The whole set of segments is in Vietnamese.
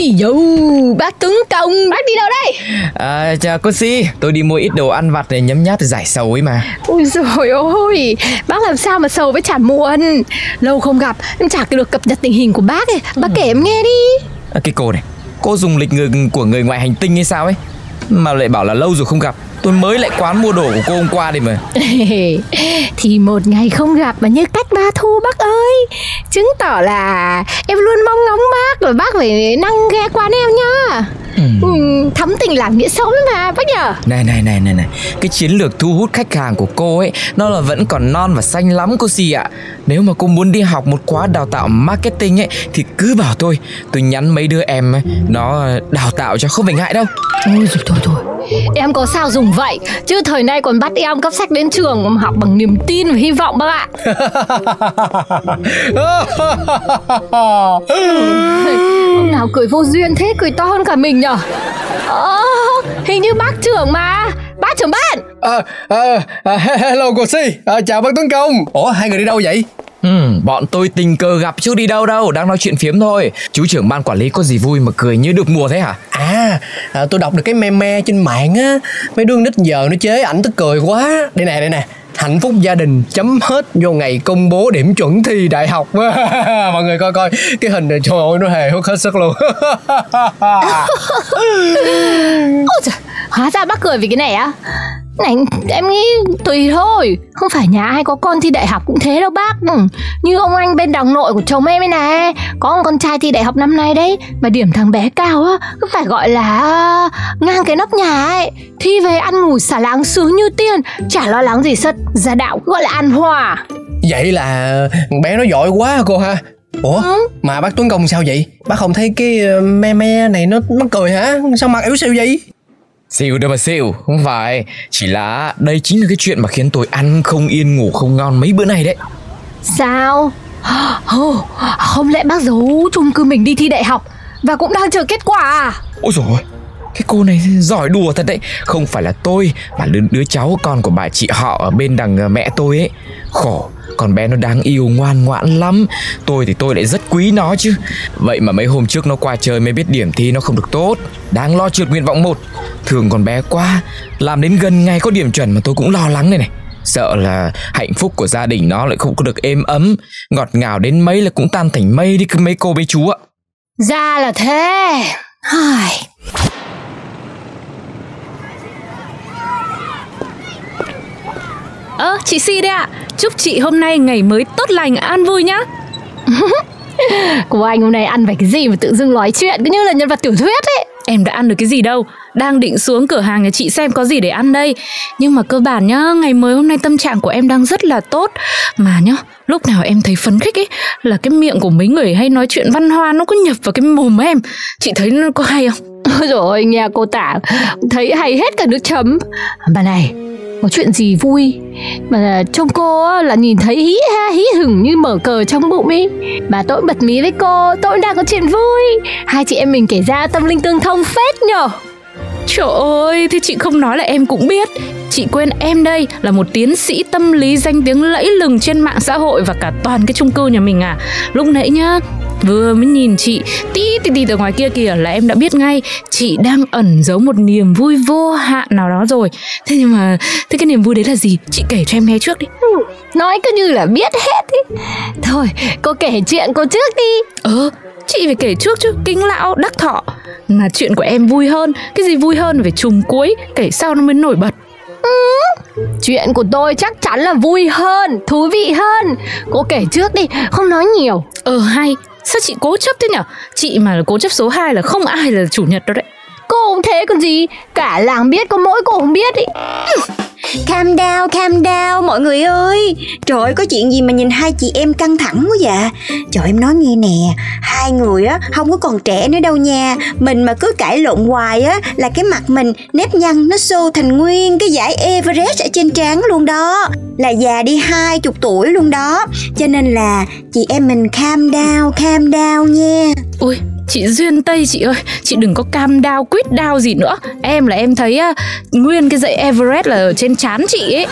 Hey yo, bác Tuấn Công, bác đi đâu đây? À, chào cô Si, tôi đi mua ít đồ ăn vặt để nhấm nháp giải sầu ấy mà. Ôi rồi ôi, bác làm sao mà sầu với chả muộn? Lâu không gặp, em chả được cập nhật tình hình của bác ấy. Bác kể em nghe đi. À, Cái cô này, cô dùng lịch người của người ngoài hành tinh hay sao ấy mà lại bảo là lâu rồi không gặp. Tôi mới lại quán mua đồ của cô hôm qua đi mà. Thì một ngày không gặp mà như cách ba thu, bác ơi. Chứng tỏ là em luôn mong ngóng bác Rồi bác phải năng ghé quán em nhá ừ. Thắm tình làm nghĩa xấu mà bác nhở Này này này này này. Cái chiến lược thu hút khách hàng của cô ấy Nó là vẫn còn non và xanh lắm cô Si ạ. Nếu mà cô muốn đi học một khóa đào tạo marketing ấy Thì cứ bảo tôi. Tôi nhắn mấy đứa em ấy Nó đào tạo cho không phải ngại đâu. Ôi rồi thôi thôi Em có sao dùng vậy? Chứ thời nay còn bắt em cấp sách đến trường mà Học bằng niềm tin và hy vọng bác ạ. Ông nào cười vô duyên thế Cười to hơn cả mình nhở? À, Hình như bác trưởng mà. Bác trưởng ban à, à, à, Hello cô Si à, Chào bác Tuấn Công. Ủa hai người đi đâu vậy Ừ, bọn tôi tình cờ gặp chứ đi đâu đâu, đang nói chuyện phiếm thôi. Chú trưởng ban quản lý có gì vui mà cười như được mùa thế hả? À, à tôi đọc được cái meme trên mạng á, mấy đứa nít giờ nó chế ảnh tức cười quá. Đây nè, đây nè. Hạnh phúc gia đình chấm hết vô ngày công bố điểm chuẩn thi đại học Mọi người coi coi cái hình này trời ơi nó hề hước hết sức luôn Ôi trời, hóa ra bác cười vì cái này á này em nghĩ tùy thôi. Không phải nhà ai có con thi đại học cũng thế đâu bác. Ừ. Như ông anh bên đồng nội của chồng em ấy nè. Có một con trai thi đại học năm nay đấy Mà điểm thằng bé cao á Cứ phải gọi là ngang cái nóc nhà ấy. Thi về ăn ngủ xả láng sướng như tiên Chả lo lắng gì sất Gia đạo gọi là ăn hòa. Vậy là bé nó giỏi quá cô ha. Ủa ừ. mà bác Tuấn Công sao vậy? Bác không thấy cái ờ, me me này nó nó cười hả? Sao mặt yếu xìu vậy Xỉu đâu mà xỉu, không phải. Chỉ là đây chính là cái chuyện mà khiến tôi ăn không yên ngủ không ngon mấy bữa này đấy. Sao? Oh, không lẽ bác giấu chung cư mình đi thi đại học Và cũng đang chờ kết quả à? Ôi dồi cái cô này giỏi đùa thật đấy. Không phải là tôi Mà đứa, đứa cháu con của bà chị họ ở bên đằng ờ, mẹ tôi ấy. Khổ con bé nó đáng yêu, ngoan ngoãn lắm. Tôi thì tôi lại rất quý nó chứ. Vậy mà mấy hôm trước nó qua chơi mới biết điểm thi nó không được tốt. Đáng lo trượt nguyện vọng một. Thường con bé quá. Làm đến gần ngày có điểm chuẩn mà tôi cũng lo lắng này này. Sợ là hạnh phúc của gia đình nó lại không có được êm ấm. Ngọt ngào đến mấy là cũng tan thành mây đi cứ mấy cô mấy chú ạ. Ra là thế. Ai... Ơ, chị Si đấy ạ. À. Chúc chị hôm nay ngày mới tốt lành, an vui nhá. Của anh hôm nay ăn phải cái gì mà tự dưng nói chuyện cứ như là nhân vật tiểu thuyết ấy. Em đã ăn được cái gì đâu Đang định xuống cửa hàng nhà chị xem có gì để ăn đây Nhưng mà cơ bản nhá Ngày mới hôm nay tâm trạng của em đang rất là tốt Mà nhá Lúc nào em thấy phấn khích ấy Là cái miệng của mấy người hay nói chuyện văn hoa Nó có nhập vào cái mồm em Chị thấy nó có hay không Ôi rồi nghe cô tả Thấy hay hết cả nước chấm Bà này có chuyện gì vui? Mà trông cô là nhìn thấy hí ha, hí hửng như mở cờ trong bụng ấy. Bà tôi bật mí với cô tôi đang có chuyện vui. Hai chị em mình kể ra tâm linh tương thông phết nhở? Trời ơi, thì chị không nói là em cũng biết. Chị quên em đây là một tiến sĩ tâm lý danh tiếng lẫy lừng trên mạng xã hội và cả toàn cái chung cư nhà mình à. Lúc nãy nhá, vừa mới nhìn chị tí tí tí ở ngoài kia kìa là em đã biết ngay. Chị đang ẩn giấu một niềm vui vô hạn nào đó rồi. Thế nhưng mà thế cái niềm vui đấy là gì? Chị kể cho em nghe trước đi. Ừ, nói cứ như là biết hết ý. Thôi cô kể chuyện cô trước đi. Ờ chị phải kể trước chứ kinh lão đắc thọ. Là chuyện của em vui hơn cái gì vui hơn phải trùng cuối kể sau nó mới nổi bật. Chuyện của tôi chắc chắn là vui hơn, thú vị hơn. Cô kể trước đi, không nói nhiều. Ờ hay. Sao chị cố chấp thế nhở? Chị mà là cố chấp số 2 là không ai là chủ nhật đâu đấy. Cô cũng thế còn gì Cả làng biết có mỗi cô không biết ý Calm down, calm down mọi người ơi. Trời ơi, có chuyện gì mà nhìn hai chị em căng thẳng quá vậy? Trời em nói nghe nè. Hai người á không có còn trẻ nữa đâu nha. Mình mà cứ cãi lộn hoài á Là cái mặt mình nếp nhăn nó xô thành nguyên Cái giải Everest ở trên trán luôn đó. Là già đi hai chục tuổi luôn đó. Cho nên là chị em mình calm down, calm down nha. Ui Chị Duyên Tây chị ơi Chị đừng có cam đao quýt đao gì nữa. Em là em thấy uh, nguyên cái dãy Everest là ở trên trán chị ấy.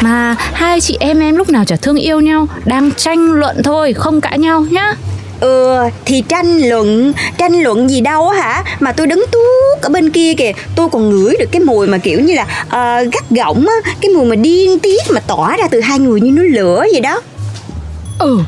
Mà hai chị em em lúc nào chả thương yêu nhau Đang tranh luận thôi Không cãi nhau nhá. Ừ thì tranh luận Tranh luận gì đâu hả? Mà tôi đứng tuốt ở bên kia kìa Tôi còn ngửi được cái mùi mà kiểu như là uh, Gắt gỏng á Cái mùi mà điên tiết mà tỏa ra từ hai người như núi lửa vậy đó. Ừ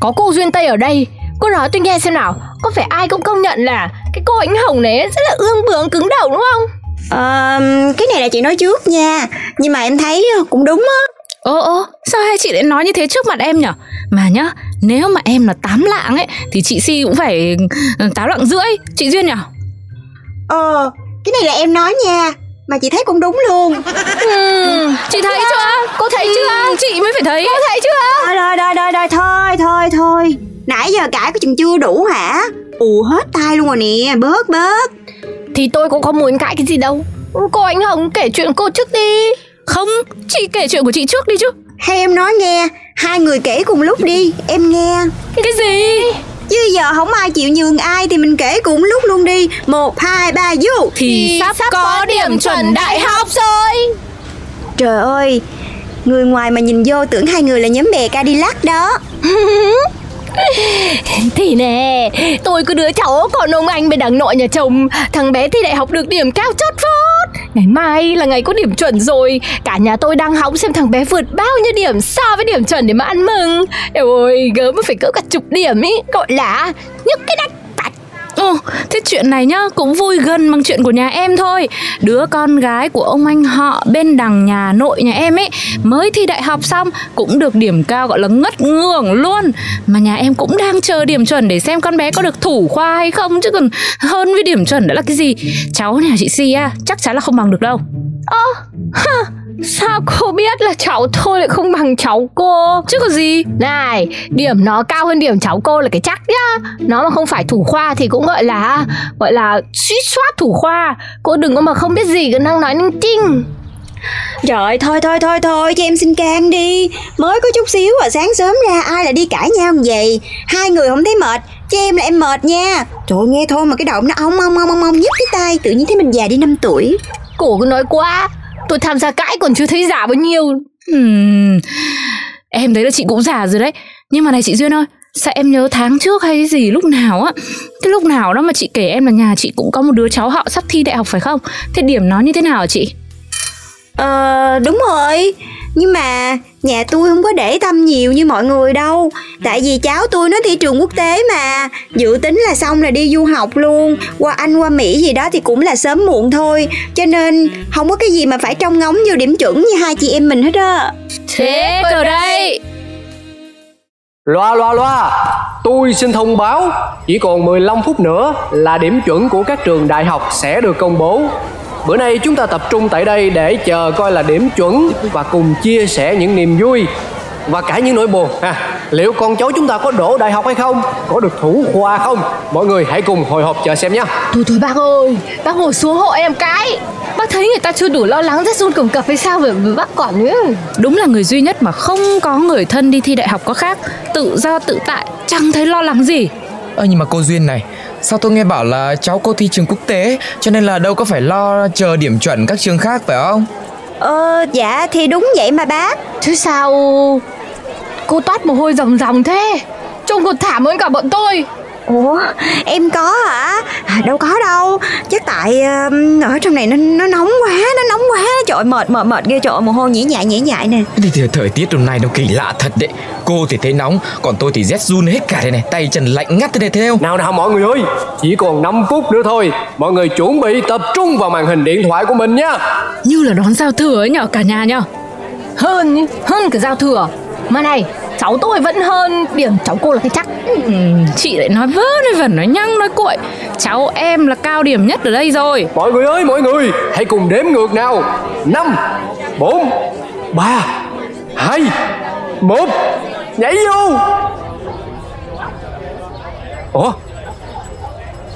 Có cô Duyên Tây ở đây Cô nói tôi nghe xem nào Có phải ai cũng công nhận là Cái cô ánh hồng này rất là ương bướng cứng đầu đúng không uh, Cái này là chị nói trước nha Nhưng mà em thấy cũng đúng á Ồ ồ, sao hai chị lại nói như thế trước mặt em nhở? Mà nhá, nếu mà em là tám lạng ấy Thì chị Si cũng phải ừ, tám lạng rưỡi Chị Duyên nhở? Ờ, cái này là em nói nha Mà chị thấy cũng đúng luôn ừ, Chị thấy chưa? Cô thấy chưa? Chị mới phải thấy Cô thấy chưa? Rồi rồi rồi rồi, rồi thôi thôi thôi Nãy giờ cãi có chừng chưa đủ hả? Ù hết tay luôn rồi nè Bớt bớt. Thì tôi cũng không muốn cãi cái gì đâu. Cô Ánh Hồng kể chuyện cô trước đi. Không, chị kể chuyện của chị trước đi chứ. Hay em nói nghe Hai người kể cùng lúc đi Em nghe. Cái gì? Chứ giờ không ai chịu nhường ai Thì mình kể cùng lúc luôn đi. Một, hai, ba, vô. Thì, thì sắp, sắp có điểm chuẩn đại học rồi. Trời ơi Người ngoài mà nhìn vô tưởng hai người là nhóm bè Cadillac đó Thì nè, tôi cứ đứa cháu còn ông anh bên đằng nội nhà chồng. Thằng bé thi đại học được điểm cao chót vót. Ngày mai là ngày có điểm chuẩn rồi. Cả nhà tôi đang hóng xem thằng bé vượt bao nhiêu điểm so với điểm chuẩn để mà ăn mừng. Ôi ơi, gớm phải cỡ cả chục điểm ý. Gọi là nhức cái Ừ, thế chuyện này nhá cũng vui gần bằng chuyện của nhà em thôi. Đứa con gái của ông anh họ bên đằng nhà nội nhà em ấy Mới thi đại học xong cũng được điểm cao gọi là ngất ngưỡng luôn. Mà nhà em cũng đang chờ điểm chuẩn để xem con bé có được thủ khoa hay không Chứ còn hơn với điểm chuẩn đã là cái gì? Cháu nhà chị Si á, chắc chắn là không bằng được đâu. Ơ, à, Sao cô biết là cháu tôi lại không bằng cháu cô? Chứ có gì? Này Điểm nó cao hơn điểm cháu cô là cái chắc nhá. Nó mà không phải thủ khoa thì cũng gọi là Gọi là suýt soát thủ khoa. Cô đừng có mà không biết gì cứ năng nói ninh trinh Trời thôi thôi thôi thôi cho em xin can đi. Mới có chút xíu à sáng sớm ra ai lại đi cãi nhau như vậy? Hai người không thấy mệt Cho em là em mệt nha. Trời nghe thôi mà cái động nó ong ong ong ong ong nhức cái tay Tự nhiên thấy mình già đi 5 tuổi. Cổ cứ nói quá Tôi tham gia cãi còn chưa thấy giả bao nhiêu. Hmm, Em thấy là chị cũng già rồi đấy. Nhưng mà này chị Duyên ơi Sao em nhớ tháng trước hay gì lúc nào á Cái lúc nào đó mà chị kể em là nhà chị cũng có một đứa cháu họ sắp thi đại học phải không? Thế điểm nó như thế nào hả chị? Ờ đúng rồi Nhưng mà nhà tôi không có để tâm nhiều như mọi người đâu. Tại vì cháu tôi nó thi trường quốc tế mà. Dự tính là xong là đi du học luôn. Qua Anh qua Mỹ gì đó thì cũng là sớm muộn thôi. Cho nên không có cái gì mà phải trông ngóng vô điểm chuẩn như hai chị em mình hết á. Thế cơ đây. Loa loa loa. Tôi xin thông báo Chỉ còn 15 phút nữa là điểm chuẩn của các trường đại học sẽ được công bố Bữa nay chúng ta tập trung tại đây để chờ coi là điểm chuẩn và cùng chia sẻ những niềm vui và cả những nỗi buồn ha. Liệu con cháu chúng ta có đổ đại học hay không? Có được thủ khoa không? Mọi người hãy cùng hồi hộp chờ xem nhé. Thôi thôi bác ơi, bác ngồi xuống hộ em cái. Bác thấy người ta chưa đủ lo lắng rất run cầm cập hay sao vậy bác còn nữa. Đúng là người duy nhất mà không có người thân đi thi đại học có khác, tự do tự tại, chẳng thấy lo lắng gì. Ơ nhưng mà cô Duyên này Sao tôi nghe bảo là cháu cô thi trường quốc tế Cho nên là đâu có phải lo chờ điểm chuẩn các trường khác phải không? Ờ dạ thì đúng vậy mà bác. Chứ sao? Cô toát mồ hôi ròng ròng thế. Trông còn thảm hơn cả bọn tôi Ủa em có hả? À, Đâu có đâu. Chắc tại um, ở trong này nó nó nóng quá Nó nóng quá. Trời ơi, mệt mệt mệt ghê trời ơi, mồ hôi nhễ nhại nhễ nhại nè. Thì, thì thời tiết hôm nay nó kỳ lạ thật đấy. Cô thì thấy nóng Còn tôi thì rét run hết cả đây này. Tay chân lạnh ngắt thế này không Nào nào mọi người ơi Chỉ còn 5 phút nữa thôi. Mọi người chuẩn bị tập trung vào màn hình điện thoại của mình nhé Như là đón giao thừa ấy nhở cả nhà nhở? Hơn hơn cả giao thừa. Mà này cháu tôi vẫn hơn điểm cháu cô là cái chắc. Ừ, Chị lại nói vớ nói vẩn nói nhăng nói cuội. Cháu em là cao điểm nhất ở đây rồi. Mọi người ơi mọi người Hãy cùng đếm ngược nào. 5 4 3 2 1 Nhảy vô. Ủa?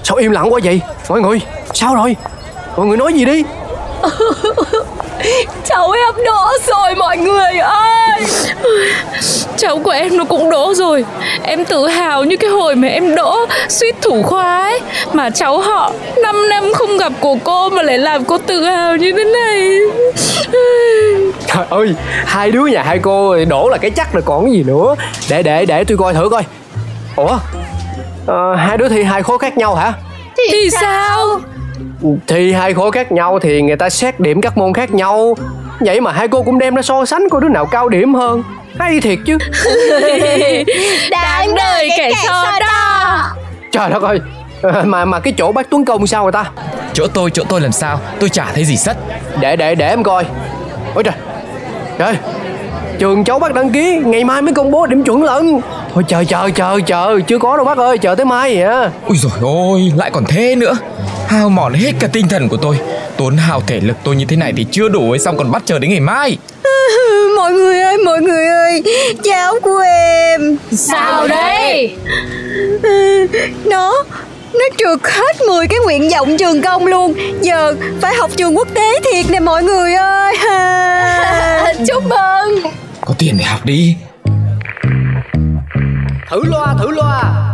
Sao im lặng quá vậy? Mọi người Sao rồi? Mọi người nói gì đi? Cháu em đổ rồi mọi người ơi Cháu của em nó cũng đỗ rồi. Em tự hào như cái hồi mà em đỗ suýt thủ khoa ấy. Mà cháu họ 5 năm không gặp của cô mà lại làm cô tự hào như thế này. Trời ơi Hai đứa nhà hai cô đổ là cái chắc rồi còn cái gì nữa. Để để để tôi coi thử coi. Ủa Ờ, Hai đứa thi hai khối khác nhau hả? Thì sao? Thi hai khối khác nhau thì người ta xét điểm các môn khác nhau Vậy mà hai cô cũng đem ra so sánh coi đứa nào cao điểm hơn. Hay thiệt chứ. Đáng đời kẻ so đo. Trời đất ơi. Mà mà cái chỗ bác Tuấn Công sao rồi ta? Chỗ tôi chỗ tôi làm sao? Tôi chả thấy gì sất Để để để em coi. Ôi trời. Trời. Trường cháu bác đăng ký Ngày mai mới công bố điểm chuẩn lận Thôi chờ chờ chờ chờ Chưa có đâu bác ơi Chờ tới mai hả Ui rồi ôi lại còn thế nữa Hao mòn hết cả tinh thần của tôi. Tốn hao thể lực tôi như thế này thì chưa đủ ấy Xong còn bắt chờ đến ngày mai. Mọi người ơi mọi người ơi Cháu của em. Sao đấy? Nó nó trượt hết 10 cái nguyện vọng trường công luôn. Giờ phải học trường quốc tế thiệt nè mọi người ơi. Chúc mừng. Có tiền để học đi. Thử loa thử loa